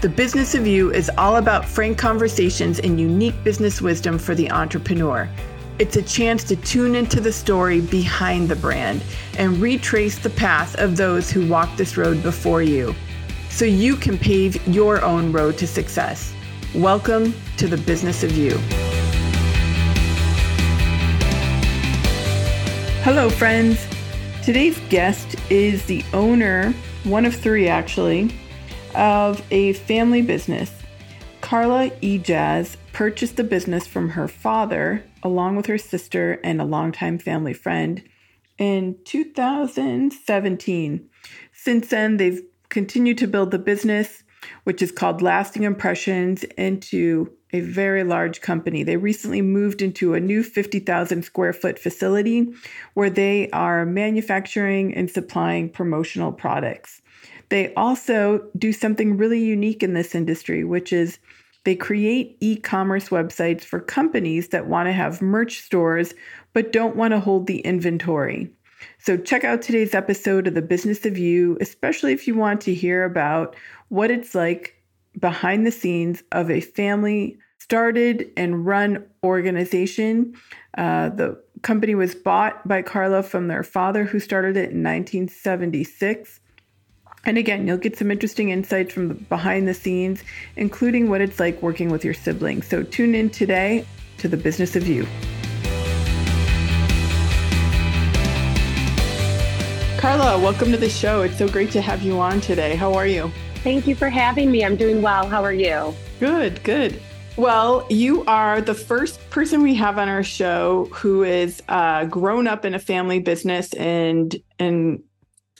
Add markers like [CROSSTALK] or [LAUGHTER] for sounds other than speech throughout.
The Business of You is all about frank conversations and unique business wisdom for the entrepreneur. It's a chance to tune into the story behind the brand and retrace the path of those who walked this road before you so you can pave your own road to success. Welcome to the Business of You. Hello, friends. Today's guest is the owner, one of three actually, of a family business. Carla E. Ejaz purchased the business from her father, along with her sister and a longtime family friend, in 2017. Since then, they've continued to build the business, which is called Lasting Impressions, into a very large company. They recently moved into a new 50,000 square foot facility where they are manufacturing and supplying promotional products. They also do something really unique in this industry, which is they create e commerce websites for companies that want to have merch stores but don't want to hold the inventory. So, check out today's episode of The Business of You, especially if you want to hear about what it's like behind the scenes of a family started and run organization. Uh, the company was bought by Carla from their father, who started it in 1976. And again, you'll get some interesting insights from behind the scenes, including what it's like working with your siblings. So tune in today to the business of you. Carla, welcome to the show. It's so great to have you on today. How are you? Thank you for having me. I'm doing well. How are you? Good, good. Well, you are the first person we have on our show who is uh, grown up in a family business and and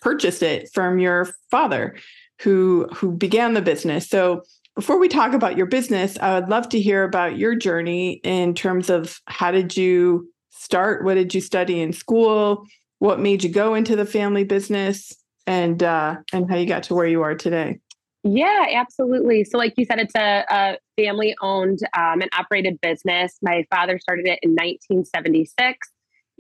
purchased it from your father, who who began the business. So before we talk about your business, I would love to hear about your journey in terms of how did you start? What did you study in school? what made you go into the family business and uh, and how you got to where you are today. Yeah, absolutely. So, like you said, it's a, a family owned um, and operated business. My father started it in 1976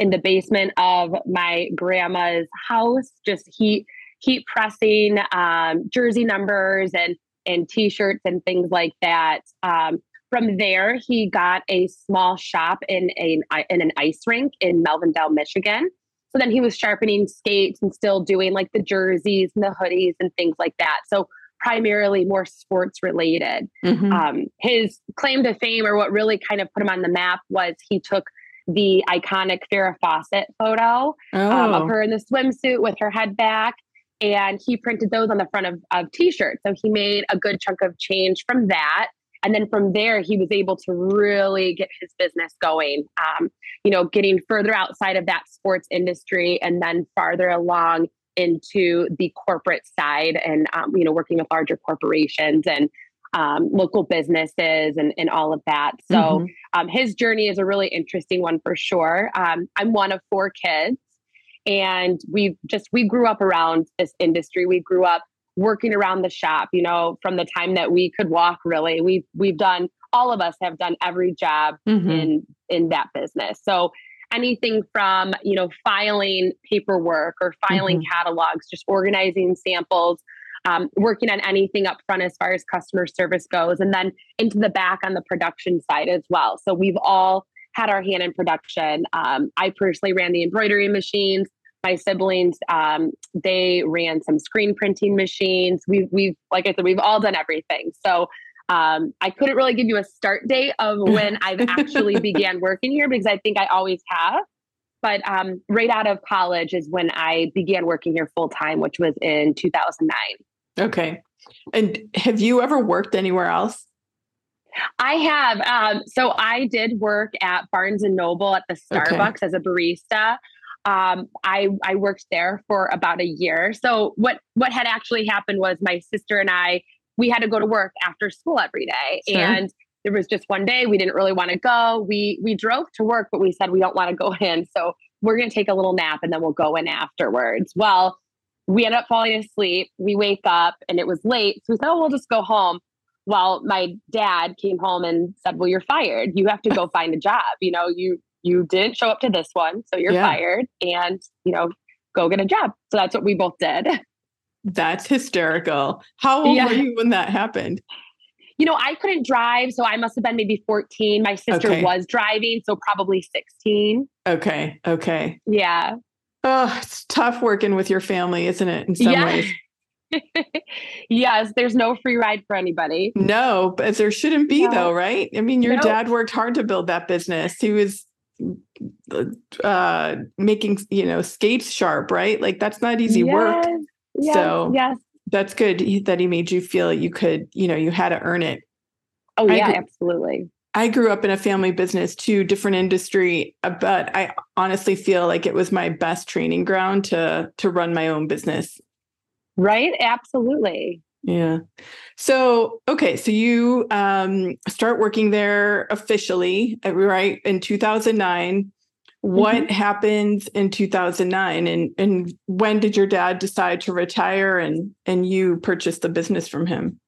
in the basement of my grandma's house, just heat heat pressing um, jersey numbers and and t-shirts and things like that. Um, from there, he got a small shop in a in an ice rink in Melvindale, Michigan. So then he was sharpening skates and still doing like the jerseys and the hoodies and things like that. So primarily more sports related. Mm-hmm. Um, his claim to fame, or what really kind of put him on the map, was he took the iconic Farrah Fawcett photo oh. um, of oh. her in the swimsuit with her head back. And he printed those on the front of, of t shirts. So he made a good chunk of change from that. And then from there, he was able to really get his business going, um, you know, getting further outside of that sports industry and then farther along into the corporate side and, um, you know, working with larger corporations and um, local businesses and, and all of that. So mm-hmm. Um, his journey is a really interesting one for sure. Um, I'm one of four kids and we just we grew up around this industry we grew up working around the shop, you know, from the time that we could walk really. We've we've done all of us have done every job mm-hmm. in in that business. So anything from, you know, filing paperwork or filing mm-hmm. catalogs, just organizing samples, um, working on anything up front as far as customer service goes, and then into the back on the production side as well. So we've all had our hand in production. Um, I personally ran the embroidery machines. My siblings um, they ran some screen printing machines. We've, we've like i said we've all done everything. So um, i couldn't really give you a start date of [LAUGHS] when i've actually began working here because i think i always have. But um, right out of college is when i began working here full time which was in 2009 okay and have you ever worked anywhere else I have. Um, so I did work at Barnes and Noble at the Starbucks okay. as a barista um, I I worked there for about a year. So what what had actually happened was my sister and I we had to go to work after school every day. Sure. And there was just one day we didn't really want to go. We we drove to work, but we said we don't want to go in. So we're going to take a little nap and then we'll go in afterwards. Well, we end up falling asleep. We wake up and it was late. So we said, oh, we'll just go home. Well, my dad came home and said, well, you're fired. You have to go [LAUGHS] find a job. You know, you you didn't show up to this one, so you're yeah. fired and, you know, go get a job. So that's what we both did. [LAUGHS] That's hysterical. How old yeah. were you when that happened? You know, I couldn't drive, so I must have been maybe 14. My sister okay. was driving, so probably 16. Okay. Okay. Yeah. Oh, it's tough working with your family, isn't it? In some yeah. ways. [LAUGHS] yes, there's no free ride for anybody. No, but there shouldn't be no. though, right? I mean, your dad worked hard to build that business. He was uh making, you know, skates sharp, right? Like that's not easy yes. work. Yes. So yes. That's good that he made you feel you could, you know, you had to earn it. Oh yeah, absolutely. I grew up in a family business too, different industry, uh, but I honestly feel like it was my best training ground to to run my own business. Right? Absolutely. Yeah. So, okay, so you um start working there officially, uh, right, in 2009. What mm-hmm. happened in 2009 and and when did your dad decide to retire and and you purchased the business from him?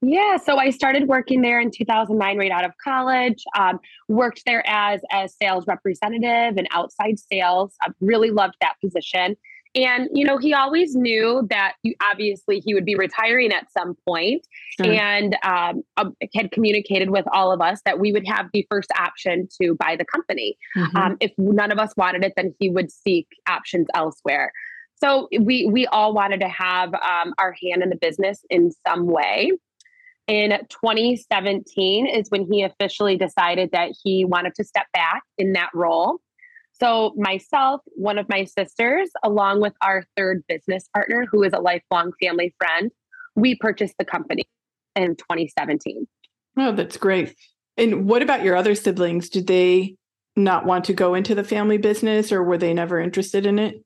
Yeah, so I started working there in 2009, right out of college. Um, worked there as a sales representative and outside sales. I really loved that position. And, you know, he always knew that you, obviously he would be retiring at some point and um, um, had communicated with all of us that we would have the first option to buy the company. Mm-hmm. Um, if none of us wanted it, then he would seek options elsewhere. So we we all wanted to have um, our hand in the business in some way in 2017 is when he officially decided that he wanted to step back in that role. So, myself, one of my sisters, along with our third business partner, who is a lifelong family friend, we purchased the company in 2017. Oh, that's great. And what about your other siblings? Did they not want to go into the family business or were they never interested in it?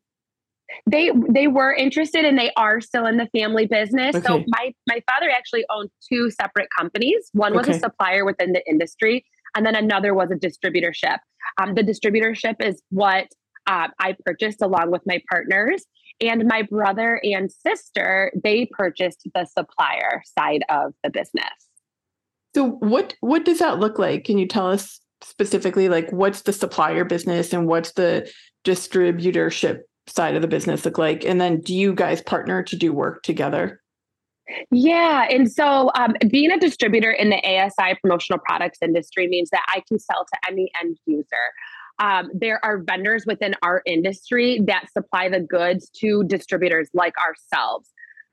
They they were interested and they are still in the family business. Okay. So my my father actually owned two separate companies. One was okay. a supplier within the industry, and then another was a distributorship. Um, the distributorship is what uh, I purchased along with my partners. And my brother and sister, they purchased the supplier side of the business. So what what does that look like? Can you tell us specifically like what's the supplier business and what's the distributorship side of the business look like? And then do you guys partner to do work together? Yeah. And so um, being a distributor in the ASI promotional products industry means that I can sell to any end user. Um, there are vendors within our industry that supply the goods to distributors like ourselves.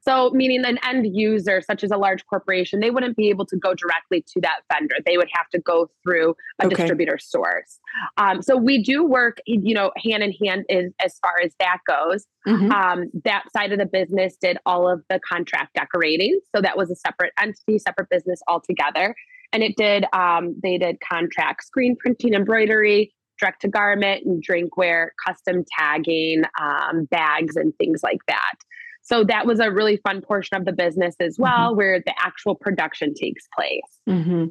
So, meaning an end user, such as a large corporation, they wouldn't be able to go directly to that vendor. They would have to go through a okay. distributor source. Um, so we do work, you know, hand in hand as far as that goes. Mm-hmm. Um, that side of the business did all of the contract decorating. So that was a separate entity, separate business altogether. And it did, um, they did contract screen printing, embroidery, direct to garment and drinkware, custom tagging, um, bags, and things like that. So that was a really fun portion of the business as mm-hmm. well, mm-hmm. where the actual production takes place. Mm-hmm.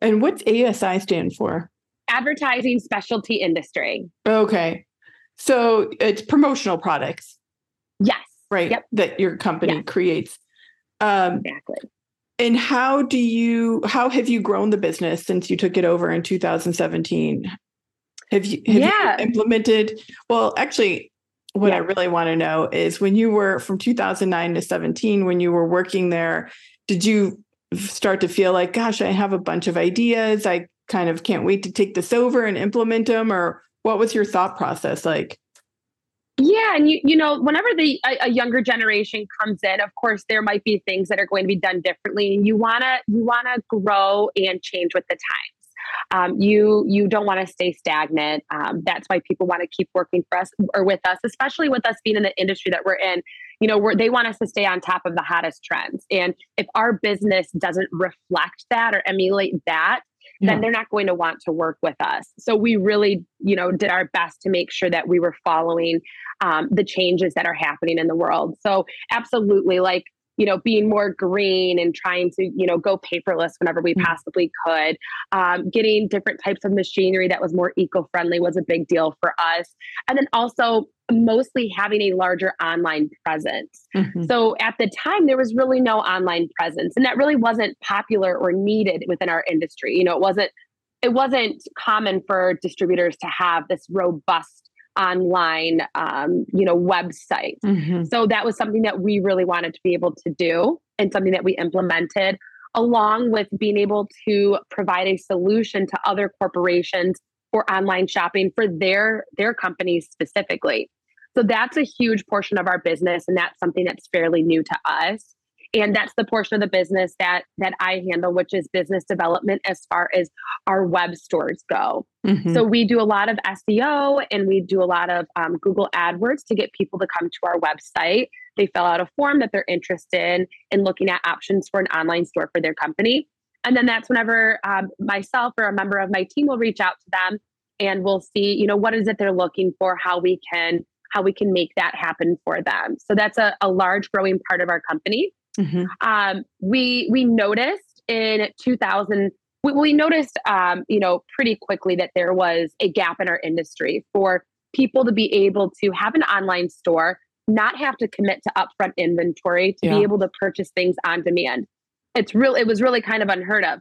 And what's ASI stand for? Advertising Specialty Industry. Okay. So it's promotional products. Yes. Right. Yep. That your company yes. creates. Um, exactly. And how do you, how have you grown the business since you took it over in 2017? Have you, have yeah. you implemented, well, actually, what yeah. I really want to know is when you were from 2009 to 17, when you were working there, did you start to feel like, gosh, I have a bunch of ideas. I kind of can't wait to take this over and implement them? Or what was your thought process like? Yeah, and you you know, whenever the a, a, younger generation comes in, of course, there might be things that are going to be done differently, and you wanna you wanna grow and change with the times um, you you don't want to stay stagnant. Um, that's why people want to keep working for us or with us, especially with us being in the industry that we're in. You know, we're, they want us to stay on top of the hottest trends, and if our business doesn't reflect that or emulate that, then they're not going to want to work with us. So we really, you know, did our best to make sure that we were following um, the changes that are happening in the world. So absolutely, like you know, being more green and trying to, you know, go paperless whenever we mm-hmm. possibly could. Um, getting different types of machinery that was more eco friendly was a big deal for us. And then also mostly having a larger online presence. Mm-hmm. So at the time, there was really no online presence, and that really wasn't popular or needed within our industry. You know, it wasn't it wasn't common for distributors to have this robust online um, you know website. Mm-hmm. so that was something that we really wanted to be able to do and something that we implemented along with being able to provide a solution to other corporations for online shopping for their their companies specifically. So that's a huge portion of our business and that's something that's fairly new to us and that's the portion of the business that that I handle, which is business development as far as our web stores go. Mm-hmm. So we do a lot of SEO and we do a lot of um, Google AdWords to get people to come to our website. They fill out a form that they're interested in looking at options for an online store for their company. And then that's whenever um, myself or a member of my team will reach out to them and we'll see, you know, what is it they're looking for, how we can how we can make that happen for them. So that's a, a large growing part of our company. Mm-hmm. Um, we we noticed in 2000 we, we noticed um, you know pretty quickly that there was a gap in our industry for people to be able to have an online store not have to commit to upfront inventory to yeah. be able to purchase things on demand it's real it was really kind of unheard of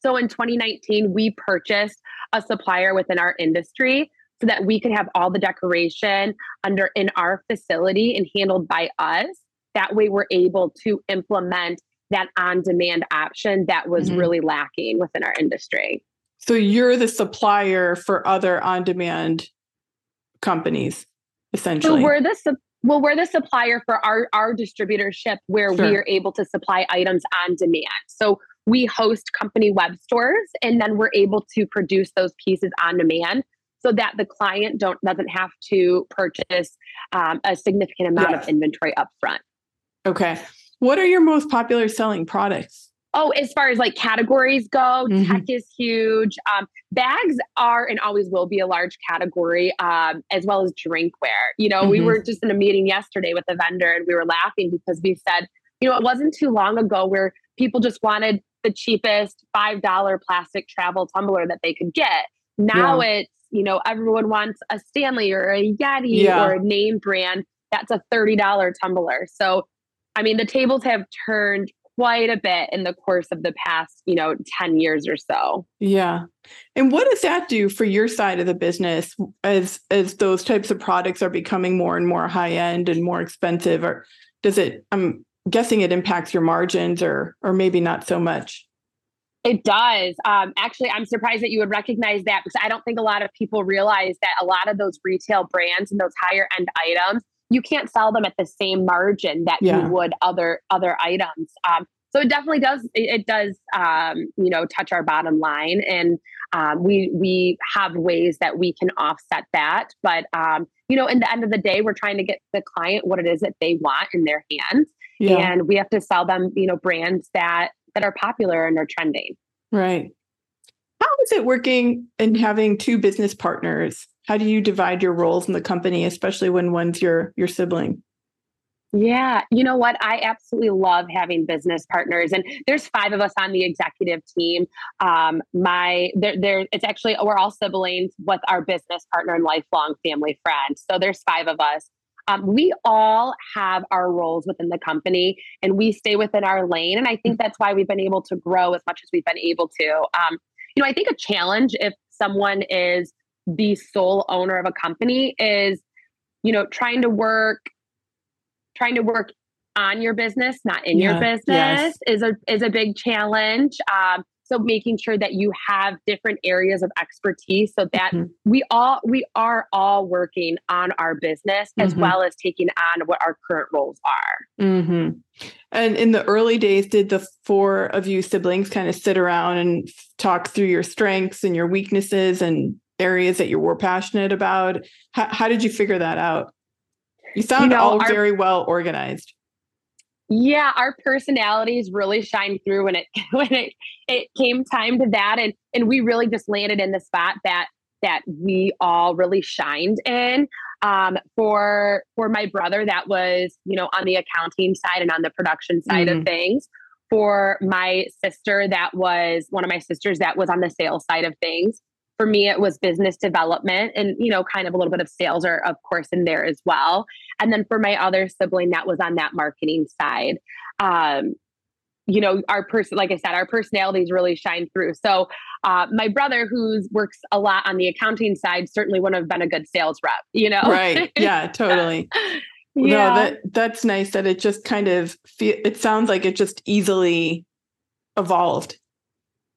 so in 2019 we purchased a supplier within our industry so that we could have all the decoration under in our facility and handled by us that way we're able to implement that on demand option that was mm-hmm. really lacking within our industry. So you're the supplier for other on demand companies, essentially. So we're the su- well, we're the supplier for our our distributorship where sure. we are able to supply items on demand. So we host company web stores and then we're able to produce those pieces on demand so that the client don't doesn't have to purchase um, a significant amount of inventory up front. Okay. What are your most popular selling products? Oh, as far as like categories go, mm-hmm. tech is huge. Um, bags are and always will be a large category, um, as well as drinkware. You know, mm-hmm. we were just in a meeting yesterday with a vendor and we were laughing because we said, you know, it wasn't too long ago where people just wanted the cheapest $5 plastic travel tumbler that they could get. Now yeah. it's, you know, everyone wants a Stanley or a Yeti yeah. or a name brand. That's a $30 tumbler. So I mean, the tables have turned quite a bit in the course of the past, you know, 10 years or so. Yeah. And what does that do for your side of the business as as those types of products are becoming more and more high end and more expensive or does it I'm guessing it impacts your margins or or maybe not so much? It does. Um, actually, I'm surprised that you would recognize that because I don't think a lot of people realize that a lot of those retail brands and those higher end items you can't sell them at the same margin that yeah. you would other other items. Um, so it definitely does it, does um, you know touch our bottom line, and um, we we have ways that we can offset that. But um, you know, in the end of the day, we're trying to get the client what it is that they want in their hands, yeah. and we have to sell them you know brands that that are popular and are trending. Right. How is it working and having two business partners? How do you divide your roles in the company, especially when one's your your sibling? Yeah, you know what? I absolutely love having business partners, and there's five of us on the executive team. Um, my there, there, it's actually we're all siblings with our business partner and lifelong family friend. So there's five of us. Um, we all have our roles within the company, and we stay within our lane. And I think that's why we've been able to grow as much as we've been able to. Um, you know, I think a challenge if someone is the sole owner of a company is you know trying to work trying to work on your business not in yeah, your business yes. is a is a big challenge um, so making sure that you have different areas of expertise so that mm-hmm. we all we are all working on our business as mm-hmm. well as taking on what our current roles are mm-hmm. and in the early days did the four of you siblings kind of sit around and talk through your strengths and your weaknesses and areas that you were passionate about? How, how did you figure that out? You sound you know, all our, very well organized. Yeah, our personalities really shined through when it [LAUGHS] when it it came time to that, and and we really just landed in the spot that that we all really shined in. Um, for for my brother, that was you know on the accounting side and on the production side mm. of things. For my sister, that was one of my sisters that was on the sales side of things. For me, it was business development and you know kind of a little bit of sales are of course in there as well. And then for my other sibling, that was on that marketing side. Um, you know our person like i said our personalities really shine through. So uh, my brother who works a lot on the accounting side certainly wouldn't have been a good sales rep you know? Right. Yeah [LAUGHS] totally. Yeah. No, that that's nice that it just kind of fe- it sounds like it just easily evolved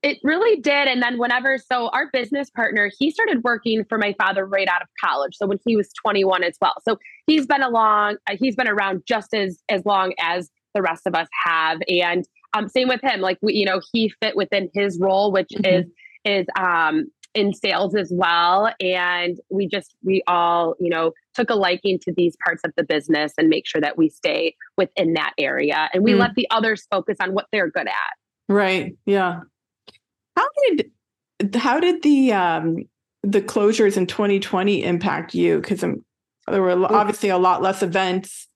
it really did and then whenever so our business partner he started working for my father right out of college so when he was 21 as well so he's been along uh, he's been around just as as long as the rest of us have and um, same with him. Like we, you know, he fit within his role, which mm-hmm. is is um, in sales as well. And we just we all, you know, took a liking to these parts of the business and make sure that we stay within that area. And we mm. let the others focus on what they're good at. Right. Yeah. How did how did the um the closures in 2020 impact you? Because there were obviously a lot less events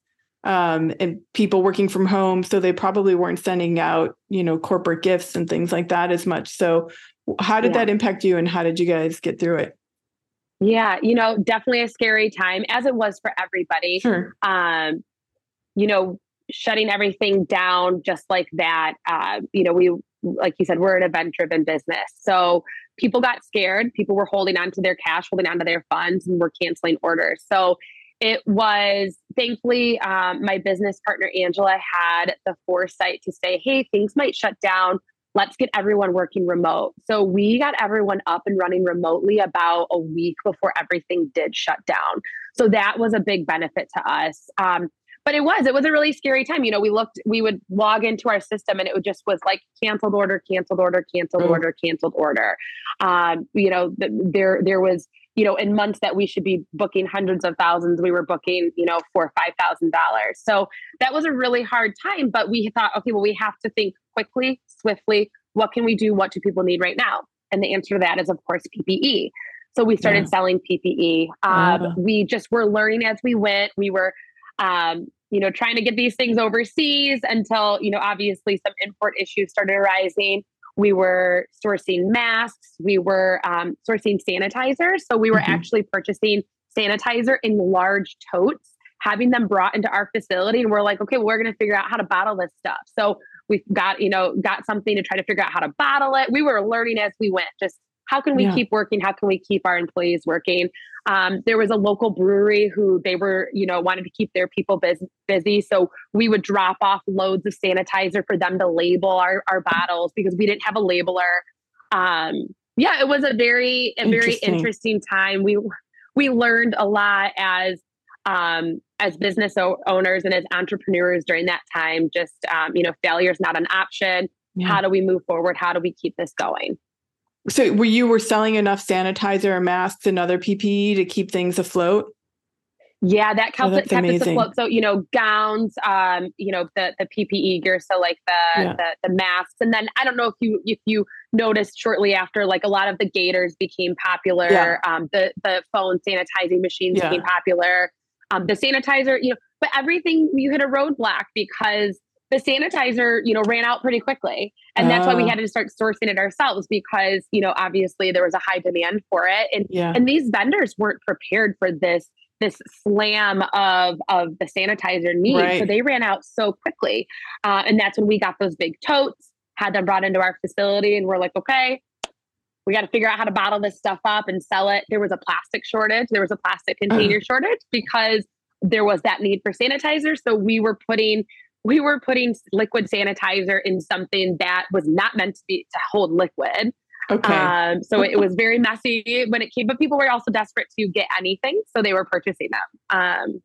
um, and people working from home. So they probably weren't sending out, you know, corporate gifts and things like that as much. So how did yeah. that impact you and how did you guys get through it? Yeah, you know, definitely a scary time as it was for everybody. Sure. Um, you know, shutting everything down just like that. Uh, you know, we like you said, we're an event driven business. So people got scared. People were holding on to their cash, holding on to their funds, and were canceling orders. So it was thankfully um, my business partner angela had the foresight to say hey things might shut down let's get everyone working remote so we got everyone up and running remotely about a week before everything did shut down so that was a big benefit to us um, but it was it was a really scary time you know we looked we would log into our system and it would just was like canceled order canceled order canceled mm. order canceled order um, you know th- there there was you know, in months that we should be booking hundreds of thousands, we were booking, you know, four or five thousand dollars. So that was a really hard time. But we thought, okay, well, we have to think quickly, swiftly. What can we do? What do people need right now? And the answer to that is, of course, PPE. So we started yeah. selling PPE. Um, yeah. We just were learning as we went. We were, um, you know, trying to get these things overseas until, you know, obviously some import issues started arising. We were sourcing masks. We were um, sourcing sanitizer. So we were mm-hmm. actually purchasing sanitizer in large totes, having them brought into our facility. And we're like, okay, well, we're going to figure out how to bottle this stuff. So we've got, you know, got something to try to figure out how to bottle it. We were learning as we went, just how can we yeah. keep working? How can we keep our employees working? Um, there was a local brewery who they were, you know, wanted to keep their people busy, busy. So we would drop off loads of sanitizer for them to label our, our bottles because we didn't have a labeler. Um, yeah, it was a very, a very interesting time. We, we learned a lot as, um, as business o- owners and as entrepreneurs during that time, just, um, you know, failure is not an option. Yeah. How do we move forward? How do we keep this going? So were you were selling enough sanitizer and masks and other PPE to keep things afloat? Yeah, that kept, oh, kept us afloat. So, you know, gowns, um, you know, the the PPE gear, so like the, yeah. the the masks. And then I don't know if you if you noticed shortly after, like a lot of the gaiters became popular. Yeah. Um, the the phone sanitizing machines yeah. became popular. Um, the sanitizer, you know, but everything you hit a roadblock because the sanitizer, you know, ran out pretty quickly. And that's why we oh. had to start sourcing it ourselves because, you know, obviously there was a high demand for it. And yeah. and these vendors weren't prepared for this this slam of of the sanitizer need. Right. So they ran out so quickly. Uh, and that's when we got those big totes, had them brought into our facility, and we're like, okay, we got to figure out how to bottle this stuff up and sell it. There was a plastic shortage. There was a plastic container shortage because there was that need for sanitizer. So we were putting we were putting liquid sanitizer in something that was not meant to be to hold liquid. Okay. Um, so it [LAUGHS] was very messy when it came, but people were also desperate to get anything, so they were purchasing them. Um,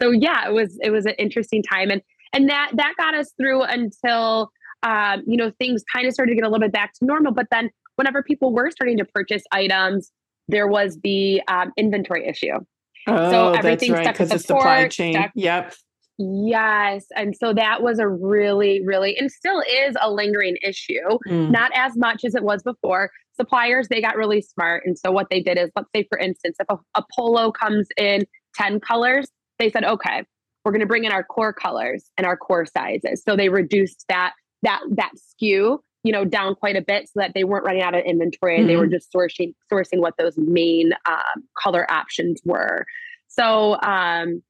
so yeah, it was it was an interesting time, and and that that got us through until um, you know things kind of started to get a little bit back to normal. But then whenever people were starting to purchase items, there was the um, inventory issue. Oh, so everything that's right, because the supply chain. Stuck, yep. Yes. And so that was a really, really, and still is a lingering issue, mm. not as much as it was before. Suppliers, they got really smart. And so what they did is, let's say, for instance, if a, a polo comes in 10 colors, they said, okay, we're going to bring in our core colors and our core sizes. So they reduced that that that SKU you know, down quite a bit so that they weren't running out of inventory and mm-hmm. they were mm-hmm. just sourcing sourcing what those main um, color options were. So um,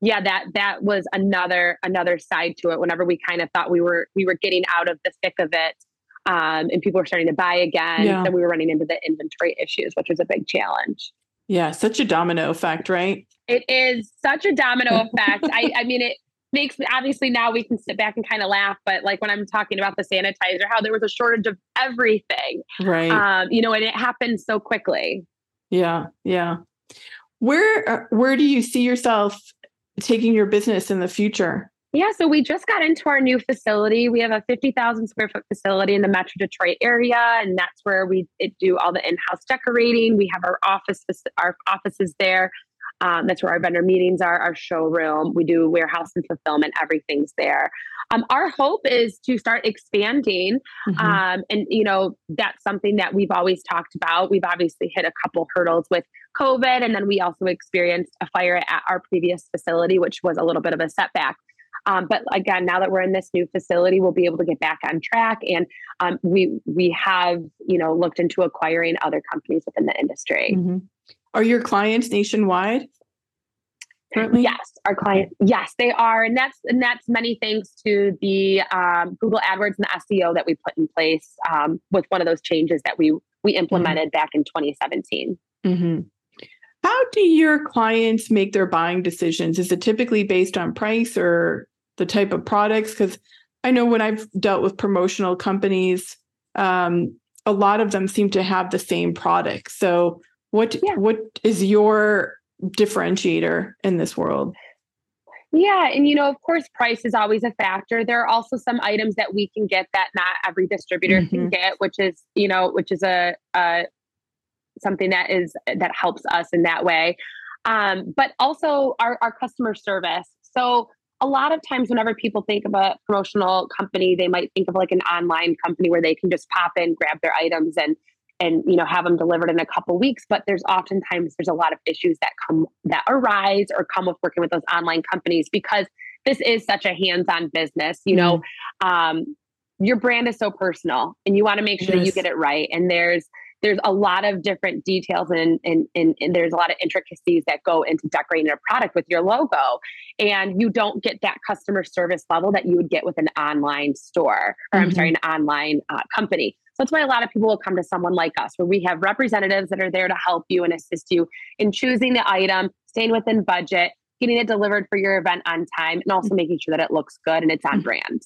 yeah, that that was another another side to it. Whenever we kind of thought we were we were getting out of the thick of it, um, and people were starting to buy again, yeah. then we were running into the inventory issues, which was a big challenge. Yeah, such a domino effect, right? It is such a domino [LAUGHS] effect. I, I mean, it makes obviously now we can sit back and kind of laugh, but like when I'm talking about the sanitizer, how there was a shortage of everything, right? Um, you know, and it happened so quickly. Yeah, yeah. Where uh, where do you see yourself taking your business in the future? Yeah, so we just got into our new facility. We have a 50,000 square foot facility in the Metro Detroit area, and that's where we do all the in-house decorating. We have our office, our offices there. Um, that's where our vendor meetings are, our showroom. We do warehouse and fulfillment. Everything's there. Um, our hope is to start expanding, mm-hmm. um, and you know that's something that we've always talked about. We've obviously hit a couple hurdles with COVID, and then we also experienced a fire at our previous facility, which was a little bit of a setback. Um, but again, now that we're in this new facility, we'll be able to get back on track. And um, we we have you know looked into acquiring other companies within the industry. Mm-hmm. Are your clients nationwide? Currently? Yes, our client. Yes, they are, and that's and that's many thanks to the um, Google AdWords and the SEO that we put in place um, with one of those changes that we we mm-hmm. implemented mm-hmm. back in 2017. Mm-hmm. How do your clients make their buying decisions? Is it typically based on price or the type of products because i know when i've dealt with promotional companies um, a lot of them seem to have the same product so what yeah. what is your differentiator in this world yeah, and you know, of course, price is always a factor. There are also some items that we can get that not every distributor mm-hmm. can get, which is you know, which is a, a something that is that helps us in that way. Um, but also our our customer service. So a lot of times whenever people think of a promotional company they might think of like an online company where they can just pop in grab their items and and you know have them delivered in a couple weeks but there's oftentimes there's a lot of issues that come that arise or come with working with those online companies because this is such a hands-on business you know mm-hmm. um, your brand is so personal and you want to make sure yes. that you get it right and there's there's a lot of different details and, and, and, and, there's a lot of intricacies that go into decorating a product with your logo. And you don't get that customer service level that you would get with an online store, or mm-hmm. I'm sorry, mm-hmm. an online uh, company. So that's why a lot of people will come to someone like us, where we have representatives that are there to help you and assist you in choosing the item, staying within budget, getting it delivered for your event on time, and also mm-hmm. making sure that it looks good and it's on mm-hmm. brand.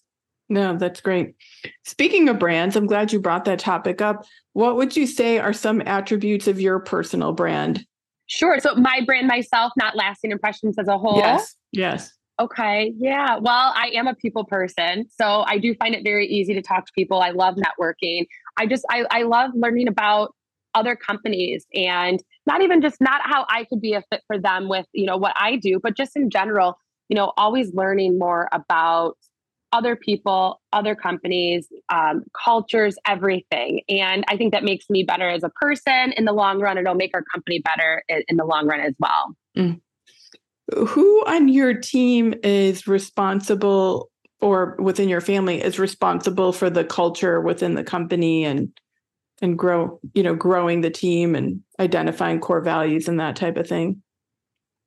No, that's great. Speaking of brands, I'm glad you brought that topic up. What would you say are some attributes of your personal brand? Sure. So my brand myself, not lasting impressions as a whole. Yes. Yes. Okay. Yeah. Well, I am a people person. So I do find it very easy to talk to people. I love networking. I just I, I love learning about other companies and not even just not how I could be a fit for them with, you know, what I do, but just in general, you know, always learning more about other people, other companies, um, cultures, everything. And I think that makes me better as a person in the long run. It'll make our company better in, in the long run as well. Mm. Who on your team is responsible or within your family is responsible for the culture within the company and and grow, you know, growing the team and identifying core values and that type of thing?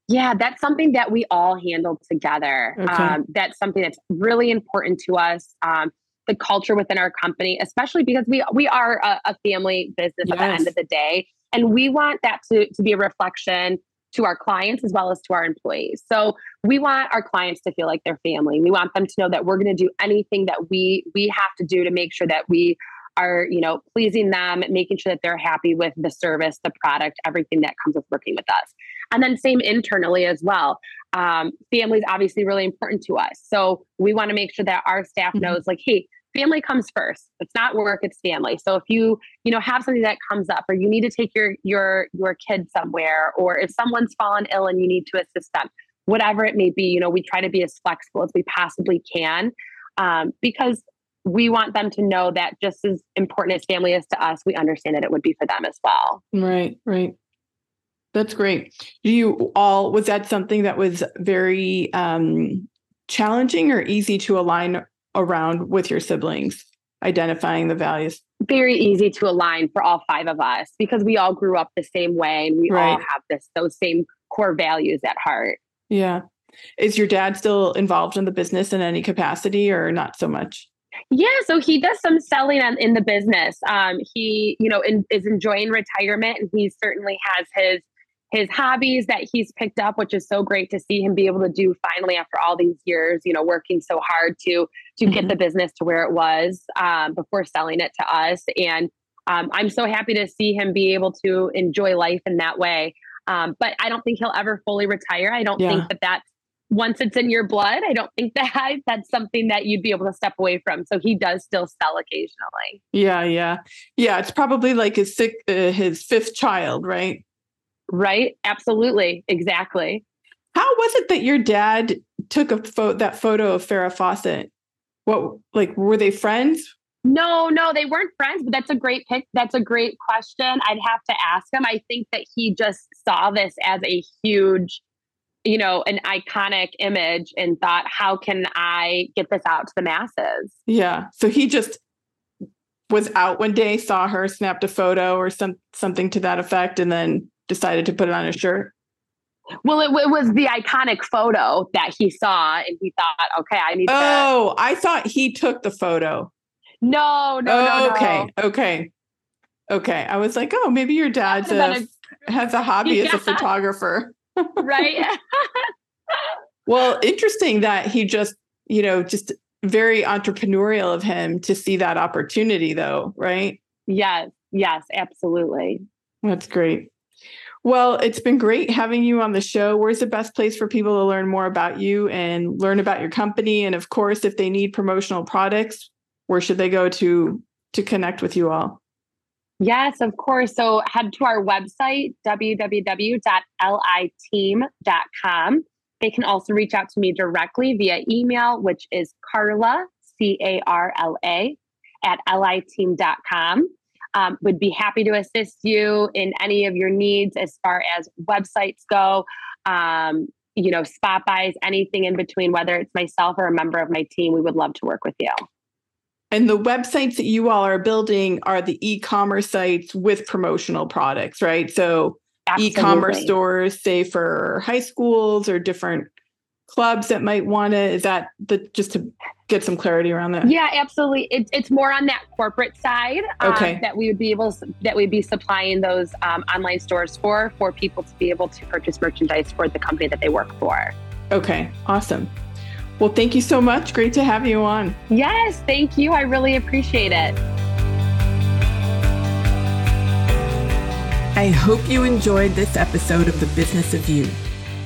Yeah, that's something that we all handle together. Okay. Um, that's something that's really important to us. Um, the culture within our company, especially because we we are a, a family business yes. at the end of the day, and we want that to to be a reflection to our clients as well as to our employees. So we want our clients to feel like they're family. We want them to know that we're going to do anything that we we have to do to make sure that we are you know pleasing them making sure that they're happy with the service the product everything that comes with working with us and then same internally as well um, family is obviously really important to us so we want to make sure that our staff mm-hmm. knows like hey family comes first it's not work it's family so if you you know have something that comes up or you need to take your your your kid somewhere or if someone's fallen ill and you need to assist them whatever it may be you know we try to be as flexible as we possibly can um, because we want them to know that just as important as family is to us, we understand that it would be for them as well. Right, right. That's great. Do you all was that something that was very um, challenging or easy to align around with your siblings, identifying the values? Very easy to align for all five of us because we all grew up the same way and we right. all have this those same core values at heart. Yeah. Is your dad still involved in the business in any capacity or not so much? Yeah, so he does some selling in the business. Um, he, you know, in, is enjoying retirement, and he certainly has his his hobbies that he's picked up, which is so great to see him be able to do finally after all these years. You know, working so hard to to mm-hmm. get the business to where it was um, before selling it to us, and um, I'm so happy to see him be able to enjoy life in that way. Um, but I don't think he'll ever fully retire. I don't yeah. think that that's once it's in your blood, I don't think [LAUGHS] that that's something that you'd be able to step away from. So he does still sell occasionally. Yeah, yeah, yeah. It's probably like his sick, uh, his fifth child, right? Right. Absolutely. Exactly. How was it that your dad took a photo that photo of Farrah Fawcett? What like were they friends? No, no, they weren't friends, but that's a great pick. That's a great question. I'd have to ask him. I think that he just saw this as a huge you know, an iconic image and thought, how can I get this out to the masses? Yeah. So he just was out one day, saw her, snapped a photo or some something to that effect, and then decided to put it on his shirt. Well, it, it was the iconic photo that he saw, and he thought, okay, I need. To. Oh, to... I thought he took the photo. No, no, oh, no, Okay, okay, okay. I was like, oh, maybe your dad's a, a, has a hobby yeah. as a photographer [LAUGHS] right? well, interesting that he just, you know, just very entrepreneurial of him to see that opportunity, though, right? Yes, yes, absolutely. That's great. Well, it's been great having you on the show. Where's the best place for people to learn more about you and learn about your company? And of course, if they need promotional products, where should they go to to connect with you all? Yes, of course. So head to our website, www.liteam.com. They can also reach out to me directly via email, which is Carla, C A R L A, at liteam.com. Um, would be happy to assist you in any of your needs as far as websites go, um, you know, spot buys, anything in between, whether it's myself or a member of my team. We would love to work with you. And the websites that you all are building are the e-commerce sites with promotional products, right? So Absolutely. e-commerce stores, say for high schools or different clubs that might want to. Is that the just to get some clarity around that? Yeah, absolutely. It's it's more on that corporate side um, okay. that we would be able that we'd be supplying those um, online stores for for people to be able to purchase merchandise for the company that they work for. Okay, awesome. Well, thank you so much. Great to have you on. Yes, thank you. I really appreciate it. I hope you enjoyed this episode of The Business of You.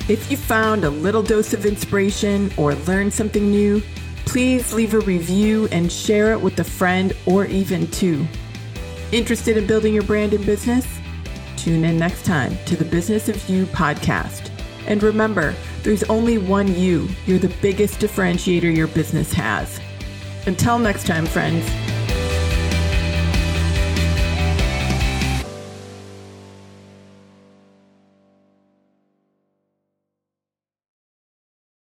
If you found a little dose of inspiration or learned something new, please leave a review and share it with a friend or even two. Interested in building your brand and business? Tune in next time to the Business of You podcast. And remember, there's only one you. You're the biggest differentiator your business has. Until next time, friends.